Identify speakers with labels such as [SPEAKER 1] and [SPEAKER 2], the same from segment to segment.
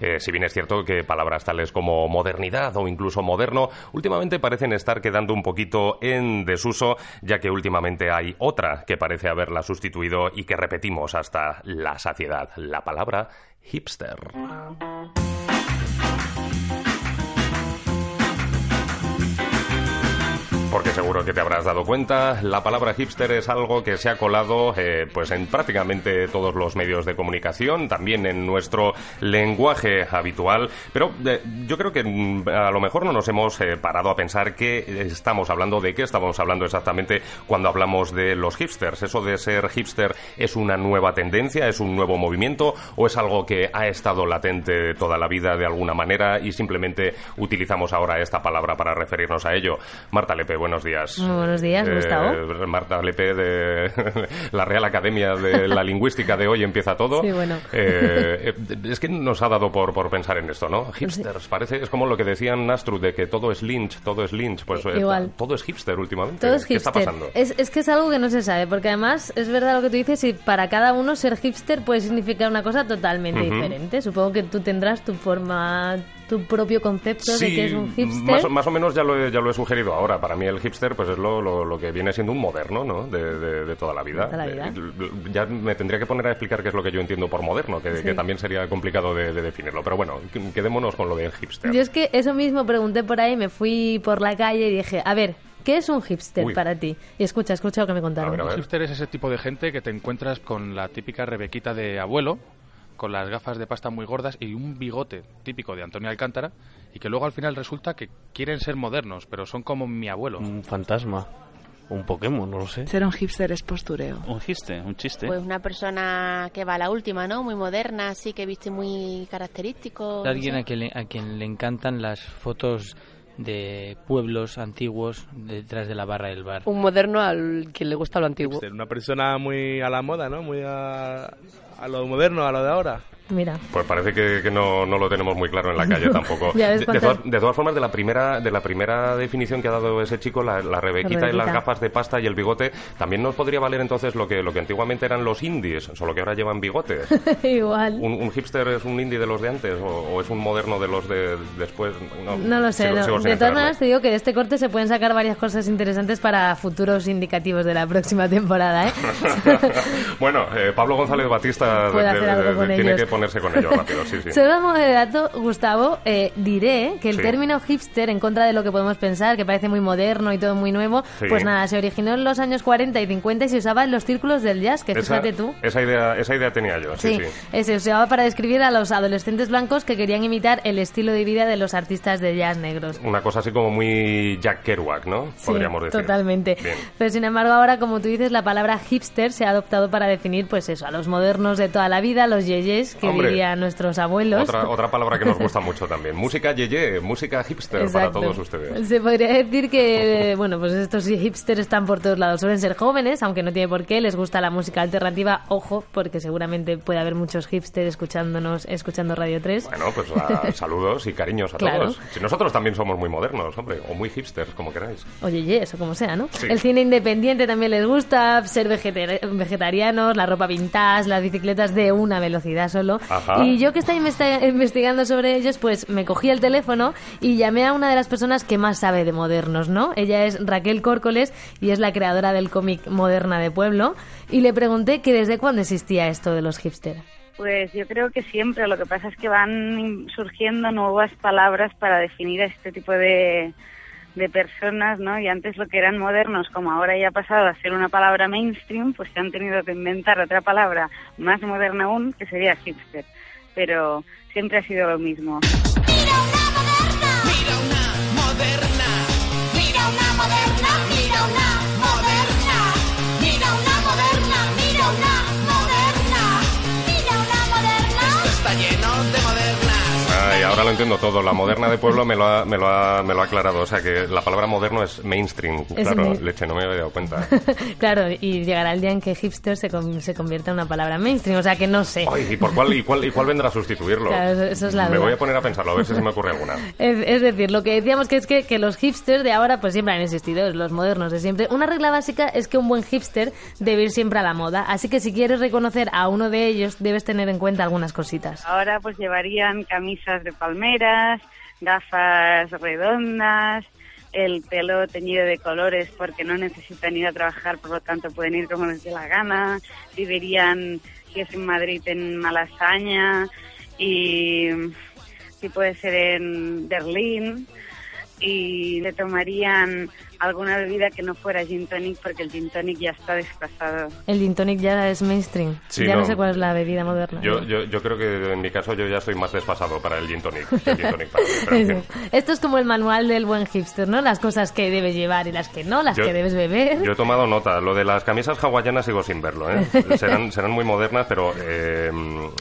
[SPEAKER 1] Eh, si bien es cierto que palabras tales como modernidad o incluso moderno últimamente parecen estar quedando un poquito en desuso, ya que últimamente hay otra que parece haberla sustituido y que repetimos hasta la saciedad, la palabra hipster. Porque seguro que te habrás dado cuenta, la palabra hipster es algo que se ha colado eh, pues en prácticamente todos los medios de comunicación, también en nuestro lenguaje habitual, pero eh, yo creo que mm, a lo mejor no nos hemos eh, parado a pensar qué estamos hablando, de qué estamos hablando exactamente cuando hablamos de los hipsters. ¿Eso de ser hipster es una nueva tendencia, es un nuevo movimiento o es algo que ha estado latente toda la vida de alguna manera y simplemente utilizamos ahora esta palabra para referirnos a ello? Marta Lepe, buenos días.
[SPEAKER 2] Muy buenos días,
[SPEAKER 1] Eh,
[SPEAKER 2] Gustavo.
[SPEAKER 1] Marta Lepe de la Real Academia de la Lingüística de hoy empieza todo.
[SPEAKER 2] Sí, bueno.
[SPEAKER 1] Eh, eh, es que nos ha dado por, por pensar en esto, ¿no? Hipsters, parece, es como lo que decían Nastrud de que todo es Lynch, todo es Lynch. Pues eh,
[SPEAKER 2] Igual.
[SPEAKER 1] todo es hipster últimamente.
[SPEAKER 2] Todo es
[SPEAKER 1] ¿Qué
[SPEAKER 2] hipster.
[SPEAKER 1] está pasando?
[SPEAKER 2] Es, es que es algo que no se sabe, porque además es verdad lo que tú dices y para cada uno ser hipster puede significar una cosa totalmente diferente. Supongo que tú tendrás tu forma, tu propio concepto de que es un hipster.
[SPEAKER 1] Más, más o menos ya lo, he, ya lo he sugerido ahora. Para mí el hipster pues es lo, lo, lo que viene siendo un moderno, ¿no? De, de- de toda la vida.
[SPEAKER 2] De toda la vida.
[SPEAKER 1] Eh, ya me tendría que poner a explicar qué es lo que yo entiendo por moderno, que,
[SPEAKER 2] Sí.
[SPEAKER 1] que también sería complicado de, de definirlo. Pero bueno, qu- quedémonos con lo del hipster.
[SPEAKER 2] Yo es que eso mismo pregunté por ahí, me fui por la calle y dije, a ver, ¿qué es un hipster
[SPEAKER 3] Uy.
[SPEAKER 2] para ti? Y escucha, escucha lo que me contaron.
[SPEAKER 3] Un hipster es ese tipo de gente que te encuentras con la típica rebequita de abuelo, con las gafas de pasta muy gordas y un bigote típico de Antonio Alcántara, y que luego al final resulta que quieren ser modernos, pero son como mi abuelo.
[SPEAKER 4] Un fantasma. Un Pokémon, no lo sé.
[SPEAKER 5] Ser un hipster es postureo.
[SPEAKER 4] Un chiste, un chiste.
[SPEAKER 6] Pues una persona que va a la última, ¿no? Muy moderna, así que viste muy característico. no
[SPEAKER 7] Alguien
[SPEAKER 6] sé.
[SPEAKER 7] a quien, le, a quien le encantan las fotos de pueblos antiguos detrás de la barra del bar.
[SPEAKER 8] Un moderno al que le gusta lo antiguo.
[SPEAKER 9] Una persona muy a la moda, ¿no? Muy a, a lo moderno, a lo de ahora.
[SPEAKER 2] Mira.
[SPEAKER 1] Pues parece que, que no, no lo tenemos muy claro en la calle tampoco. De, de todas, de todas formas, de la primera de la primera definición que ha dado ese chico, la, la rebequita y las
[SPEAKER 2] rebequita.
[SPEAKER 1] gafas de pasta y el bigote, también nos podría valer entonces lo que, lo que antiguamente eran los indies, solo que ahora llevan bigotes.
[SPEAKER 2] Igual.
[SPEAKER 1] ¿Un, un hipster es un indie de los de antes o, o es un moderno de los de después? No,
[SPEAKER 2] No lo sé.
[SPEAKER 1] sigo-
[SPEAKER 2] no.
[SPEAKER 1] sigo
[SPEAKER 2] De todas maneras, te digo que de este corte se pueden sacar varias cosas interesantes para futuros indicativos de la próxima temporada, ¿eh?
[SPEAKER 1] bueno, eh, Pablo González Batista tiene que ponerse con ello rápido, sí, sí.
[SPEAKER 2] Solo a modo de dato, Gustavo, eh, diré que el
[SPEAKER 1] Sí.
[SPEAKER 2] término hipster, en contra de lo que podemos pensar, que parece muy moderno y todo muy nuevo,
[SPEAKER 1] Sí.
[SPEAKER 2] pues nada, se originó en los años 40 y 50 y se usaba en los círculos del jazz, que
[SPEAKER 1] esa,
[SPEAKER 2] fíjate tú.
[SPEAKER 1] Esa idea, esa idea tenía yo, sí,
[SPEAKER 2] Sí, se usaba para describir a los adolescentes blancos que querían imitar el estilo de vida de los artistas de jazz negros.
[SPEAKER 1] Una cosa así como muy Jack Kerouac, ¿no? Podríamos decir.
[SPEAKER 2] totalmente.
[SPEAKER 1] Bien.
[SPEAKER 2] Pero sin embargo, ahora, como tú dices, la palabra hipster se ha adoptado para definir, pues eso, a los modernos de toda la vida, los yeyes, que
[SPEAKER 1] Hombre,
[SPEAKER 2] dirían nuestros abuelos.
[SPEAKER 1] Otra, otra palabra que nos gusta mucho también. Música yeye, música hipster
[SPEAKER 2] Exacto.
[SPEAKER 1] para todos ustedes.
[SPEAKER 2] Se podría decir que, bueno, pues estos hipsters están por todos lados. Suelen ser jóvenes, aunque no tiene por qué. Les gusta la música alternativa. Ojo, porque seguramente puede haber muchos hipsters escuchándonos, escuchando Radio 3.
[SPEAKER 1] Bueno, pues a- saludos y cariños a
[SPEAKER 2] Claro.
[SPEAKER 1] todos. Si nosotros también somos muy modernos, hombre, o muy hipsters, como queráis.
[SPEAKER 2] Oye, ye, eso como sea, ¿no?
[SPEAKER 1] Sí.
[SPEAKER 2] El cine independiente también les gusta, ser vegetar- vegetarianos, la ropa vintage, las bicicletas de una velocidad solo.
[SPEAKER 1] Ajá.
[SPEAKER 2] Y yo que estoy investigando sobre ellos, pues me cogí el teléfono y llamé a una de las personas que más sabe de modernos, ¿no? Ella es Raquel Córcoles y es la creadora del cómic Moderna de Pueblo. Y le pregunté que desde cuándo existía esto de los hipsters.
[SPEAKER 10] Pues yo creo que siempre. Lo que pasa es que van surgiendo nuevas palabras para definir a este tipo de, de personas, ¿no? Y antes lo que eran modernos, como ahora ya ha pasado a ser una palabra mainstream, pues se han tenido que inventar otra palabra más moderna aún, que sería hipster. Pero siempre ha sido lo mismo.
[SPEAKER 11] Mira una moderna, mira una moderna, mira
[SPEAKER 1] ahora lo entiendo todo. La moderna de pueblo me lo ha, me lo ha, me lo ha aclarado. O sea que la palabra moderno es mainstream.
[SPEAKER 2] Es
[SPEAKER 1] claro,
[SPEAKER 2] main-
[SPEAKER 1] leche, no me había dado cuenta.
[SPEAKER 2] claro, y llegará el día en que hipster se, con- se convierta en una palabra mainstream, o sea que no sé.
[SPEAKER 1] Ay, ¿y, por cuál, y, cuál, ¿Y cuál vendrá a sustituirlo?
[SPEAKER 2] Claro, eso- eso es la
[SPEAKER 1] me
[SPEAKER 2] duda.
[SPEAKER 1] voy a poner a pensarlo, a ver si se me ocurre alguna.
[SPEAKER 2] Es, es decir, lo que decíamos que es que, que los hipsters de ahora pues siempre han existido, los modernos de siempre. Una regla básica es que un buen hipster debe ir siempre a la moda, así que si quieres reconocer a uno de ellos debes tener en cuenta algunas cositas.
[SPEAKER 10] Ahora pues llevarían camisas de palmeras, gafas redondas, el pelo teñido de colores porque no necesitan ir a trabajar, por lo tanto pueden ir como les dé la gana. Vivirían, si es en Madrid, en Malasaña y si puede ser en Berlín. Y le tomarían alguna bebida que no fuera gin tonic porque el gin tonic ya está desplazado.
[SPEAKER 2] El gin tonic ya es mainstream,
[SPEAKER 1] Sí,
[SPEAKER 2] ya no.
[SPEAKER 1] no.
[SPEAKER 2] sé cuál es la bebida moderna.
[SPEAKER 1] Yo, yo, yo creo que en mi caso yo ya estoy más desfasado para el gin tonic. El gin tonic para mí, pero.
[SPEAKER 2] Esto es como el manual del buen hipster, ¿no? Las cosas que debes llevar y las que no, las
[SPEAKER 1] Yo-
[SPEAKER 2] que debes beber.
[SPEAKER 1] Yo he tomado nota. Lo de las camisas hawaianas sigo sin verlo. ¿eh? Serán, serán muy modernas, pero eh,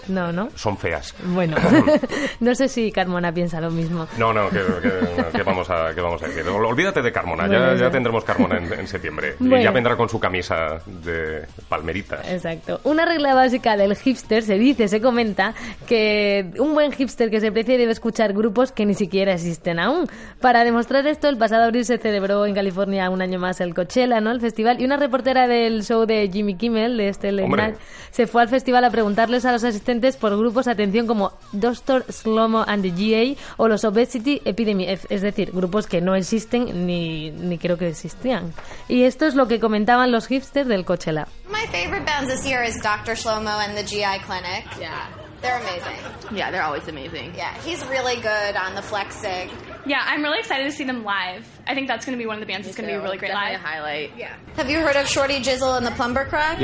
[SPEAKER 2] No, ¿no?
[SPEAKER 1] son feas.
[SPEAKER 2] Bueno, no sé si Carmona piensa lo mismo.
[SPEAKER 1] No, no, que, que- no, que vamos, a, que vamos a decir. Ol- Olvídate de Carmona,
[SPEAKER 2] Bueno,
[SPEAKER 1] ya, ya
[SPEAKER 2] ya.
[SPEAKER 1] tendremos Carmona en, en septiembre. Y ya vendrá con su camisa de palmeritas.
[SPEAKER 2] Exacto. Una regla básica del hipster se dice, se comenta, que un buen hipster que se precie debe escuchar grupos que ni siquiera existen aún. Para demostrar esto, el pasado abril se celebró en California un año más el Coachella, ¿no? El festival. Y una reportera del show de Jimmy Kimmel, de este Late se fue al festival a preguntarles a los asistentes por grupos, atención, como Doctor Slomo and the GA o los Obesity Epidemy, es es decir, grupos que no existen ni, ni creo que existían. Y esto es lo que comentaban los hipsters del Coachella.
[SPEAKER 5] My favorite bands this year is Dr. Shlomo and the GI Clinic. Yeah. They're amazing.
[SPEAKER 12] Yeah, they're always amazing.
[SPEAKER 5] Yeah, he's really good on the Flexig.
[SPEAKER 13] Yeah, I'm really excited to see them live. I think that's going to be one of the bands that's going to be really great live.
[SPEAKER 12] highlight.
[SPEAKER 13] Yeah.
[SPEAKER 5] Have you heard of Shorty Jizzle and the Plumber Cracks?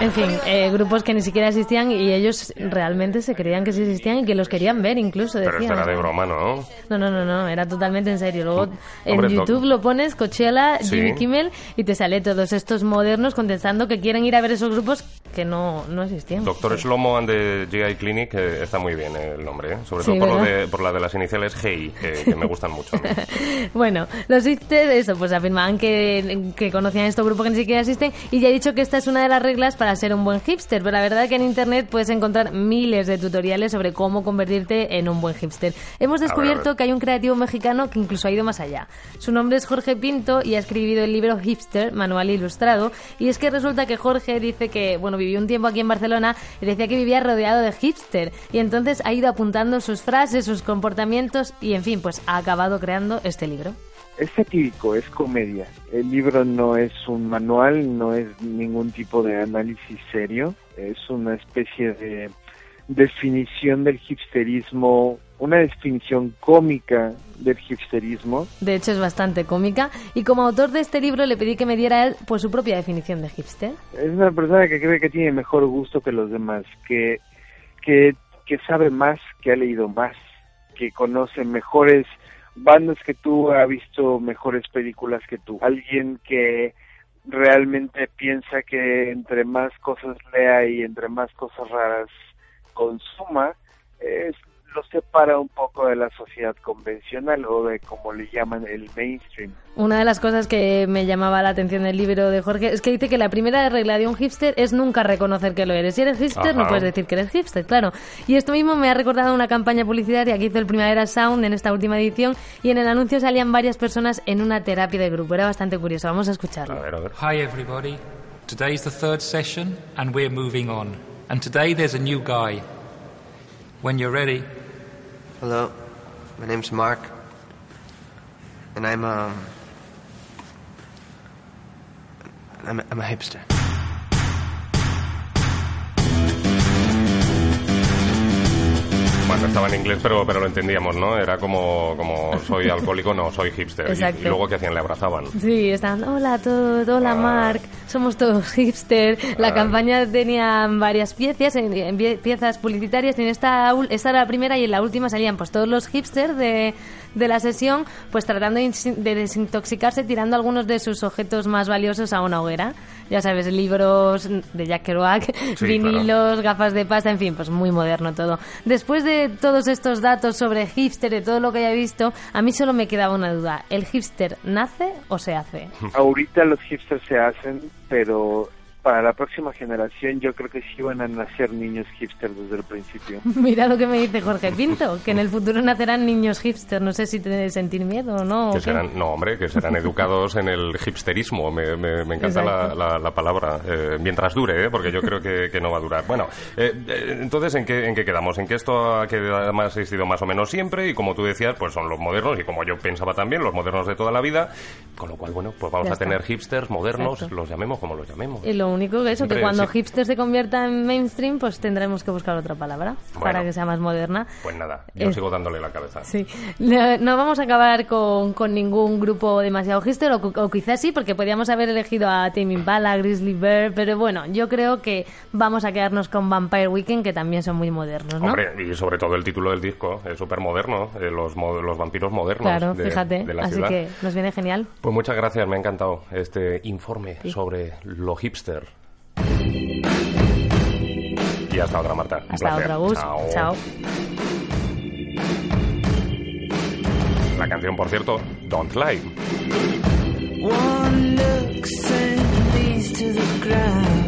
[SPEAKER 2] En fin, eh, grupos que ni siquiera existían y ellos realmente se creían que sí existían y que los querían ver incluso,
[SPEAKER 1] Pero
[SPEAKER 2] decían.
[SPEAKER 1] esto era de broma, ¿no?
[SPEAKER 2] No, no, no, no, era totalmente en serio. Luego en
[SPEAKER 1] Hombre, no-
[SPEAKER 2] YouTube lo pones, Coachella,
[SPEAKER 1] Sí.
[SPEAKER 2] Jimmy Kimmel, y te sale todos estos modernos contestando que quieren ir a ver esos grupos que no, no existían.
[SPEAKER 1] Doctor Shlomo and the GI Clinic eh, está muy bien el nombre, ¿eh? sobre
[SPEAKER 2] Sí,
[SPEAKER 1] todo por, lo
[SPEAKER 2] ¿verdad?
[SPEAKER 1] de, por la de las iniciales GI, que, que me gustan mucho.
[SPEAKER 2] Bueno, los hipsters, eso, pues afirmaban que, que conocían estos grupos que ni siquiera existen y ya he dicho que esta es una de las reglas para ser un buen hipster, pero la verdad es que en internet puedes encontrar miles de tutoriales sobre cómo convertirte en un buen hipster. Hemos
[SPEAKER 14] ver, a
[SPEAKER 2] descubierto
[SPEAKER 14] ver.
[SPEAKER 2] que hay un creativo mexicano que incluso ha ido más allá. Su nombre es Jorge Pinto y ha escrito el libro Hipster, manual ilustrado, y es que resulta que Jorge dice que, bueno, vivió un tiempo aquí en Barcelona y decía que vivía rodeado de hipster y entonces ha ido apuntando sus frases, sus comportamientos y, en fin, pues ha acabado creando este libro.
[SPEAKER 14] Es satírico, es comedia. El libro no es un manual, no es ningún tipo de análisis serio. Es una especie de definición del hipsterismo, una definición cómica del hipsterismo.
[SPEAKER 2] De hecho, es bastante cómica. Y como autor de este libro, le pedí que me diera él pues, su propia definición de hipster.
[SPEAKER 14] Es una persona que cree que tiene mejor gusto que los demás, que, que, que sabe más, que ha leído más, que conoce mejores bandas que tú, ha visto mejores películas que tú. Alguien que realmente piensa que entre más cosas lea y entre más cosas raras consuma, es, lo separa un poco de la sociedad convencional o de como le llaman el mainstream.
[SPEAKER 2] Una de las cosas que me llamaba la atención del libro de Jorge es que dice que la primera regla de un hipster es nunca reconocer que lo eres. Si eres hipster, no
[SPEAKER 1] Ajá.
[SPEAKER 2] puedes decir que eres hipster, claro. Y esto mismo me ha recordado una campaña publicitaria que hizo el Primavera Sound en esta última edición y en el anuncio salían varias personas en una terapia de grupo. Era bastante curioso. Vamos a escucharlo.
[SPEAKER 15] Hi, everybody. Today's the third session, and we're moving on. And today there's a new guy. When you're ready.
[SPEAKER 16] Hello, my name's Mark, and I'm um, I'm a, I'm a hipster.
[SPEAKER 1] Además estaba en inglés, pero, pero lo entendíamos, ¿no? Era como, como soy alcohólico, no, soy hipster. Y-
[SPEAKER 2] Exacto.
[SPEAKER 1] Y, luego, ¿qué hacían? Le abrazaban.
[SPEAKER 2] Sí, están, hola a todos, hola Mark, somos todos hipster. La
[SPEAKER 1] Ah.
[SPEAKER 2] campaña tenía varias piezas, en- en pie- piezas publicitarias y en esta, esta era la primera y en la última salían pues todos los hipsters de, de la sesión pues tratando de, desintoxicarse tirando algunos de sus objetos más valiosos a una hoguera. Ya sabes, libros de Jack Kerouac,
[SPEAKER 1] Sí,
[SPEAKER 2] vinilos, gafas de pasta, en fin, pues muy moderno todo. Después de todos estos datos sobre hipster, de todo lo que haya visto, a mí solo me quedaba una duda. ¿El hipster nace o se hace?
[SPEAKER 14] Ahorita los hipsters se hacen, pero para la próxima generación yo creo que sí van a nacer niños hipsters desde el principio.
[SPEAKER 2] Mira lo que me dice Jorge Pinto, que en el futuro nacerán niños hipster. No sé si te debe sentir miedo o no. o
[SPEAKER 1] Que serán, no, hombre, que serán educados en el hipsterismo. Me, me- me encanta la, la- la palabra. Eh, mientras dure, ¿eh? porque yo creo que, que no va a durar. Bueno, eh, eh, entonces, ¿en qué, ¿en qué quedamos? En que esto ha quedado más existido más o menos siempre y como tú decías, pues son los modernos y como yo pensaba también, los modernos de toda la vida. Con lo cual, bueno, pues vamos
[SPEAKER 2] Ya
[SPEAKER 1] a tener hipsters modernos,
[SPEAKER 2] Exacto.
[SPEAKER 1] los llamemos como los llamemos.
[SPEAKER 2] Y lo único que eso, que cuando
[SPEAKER 1] sí.
[SPEAKER 2] hipster se convierta en mainstream, pues tendremos que buscar otra palabra para que sea más moderna.
[SPEAKER 1] Pues nada, yo
[SPEAKER 2] Eh,
[SPEAKER 1] sigo dándole la cabeza.
[SPEAKER 2] Sí, no, no vamos a acabar con, con ningún grupo demasiado hipster, o, o quizás sí, porque podríamos haber elegido a Tame Impala, Grizzly Bear, pero bueno, yo creo que vamos a quedarnos con Vampire Weekend, que también son muy modernos, ¿no?
[SPEAKER 1] Hombre, y sobre todo el título del disco, es súper moderno, eh, los, los vampiros modernos
[SPEAKER 2] claro,
[SPEAKER 1] de,
[SPEAKER 2] fíjate,
[SPEAKER 1] de la
[SPEAKER 2] así
[SPEAKER 1] ciudad.
[SPEAKER 2] que nos viene genial.
[SPEAKER 1] Pues muchas gracias, me ha encantado este informe
[SPEAKER 2] Sí.
[SPEAKER 1] sobre lo hipster. Y hasta otra, Marta. Un
[SPEAKER 2] Hasta
[SPEAKER 1] placer.
[SPEAKER 2] otra, Gus.
[SPEAKER 1] Chao.
[SPEAKER 2] Chao.
[SPEAKER 1] La canción, por cierto, Don't Lie.
[SPEAKER 11] One look these to the ground.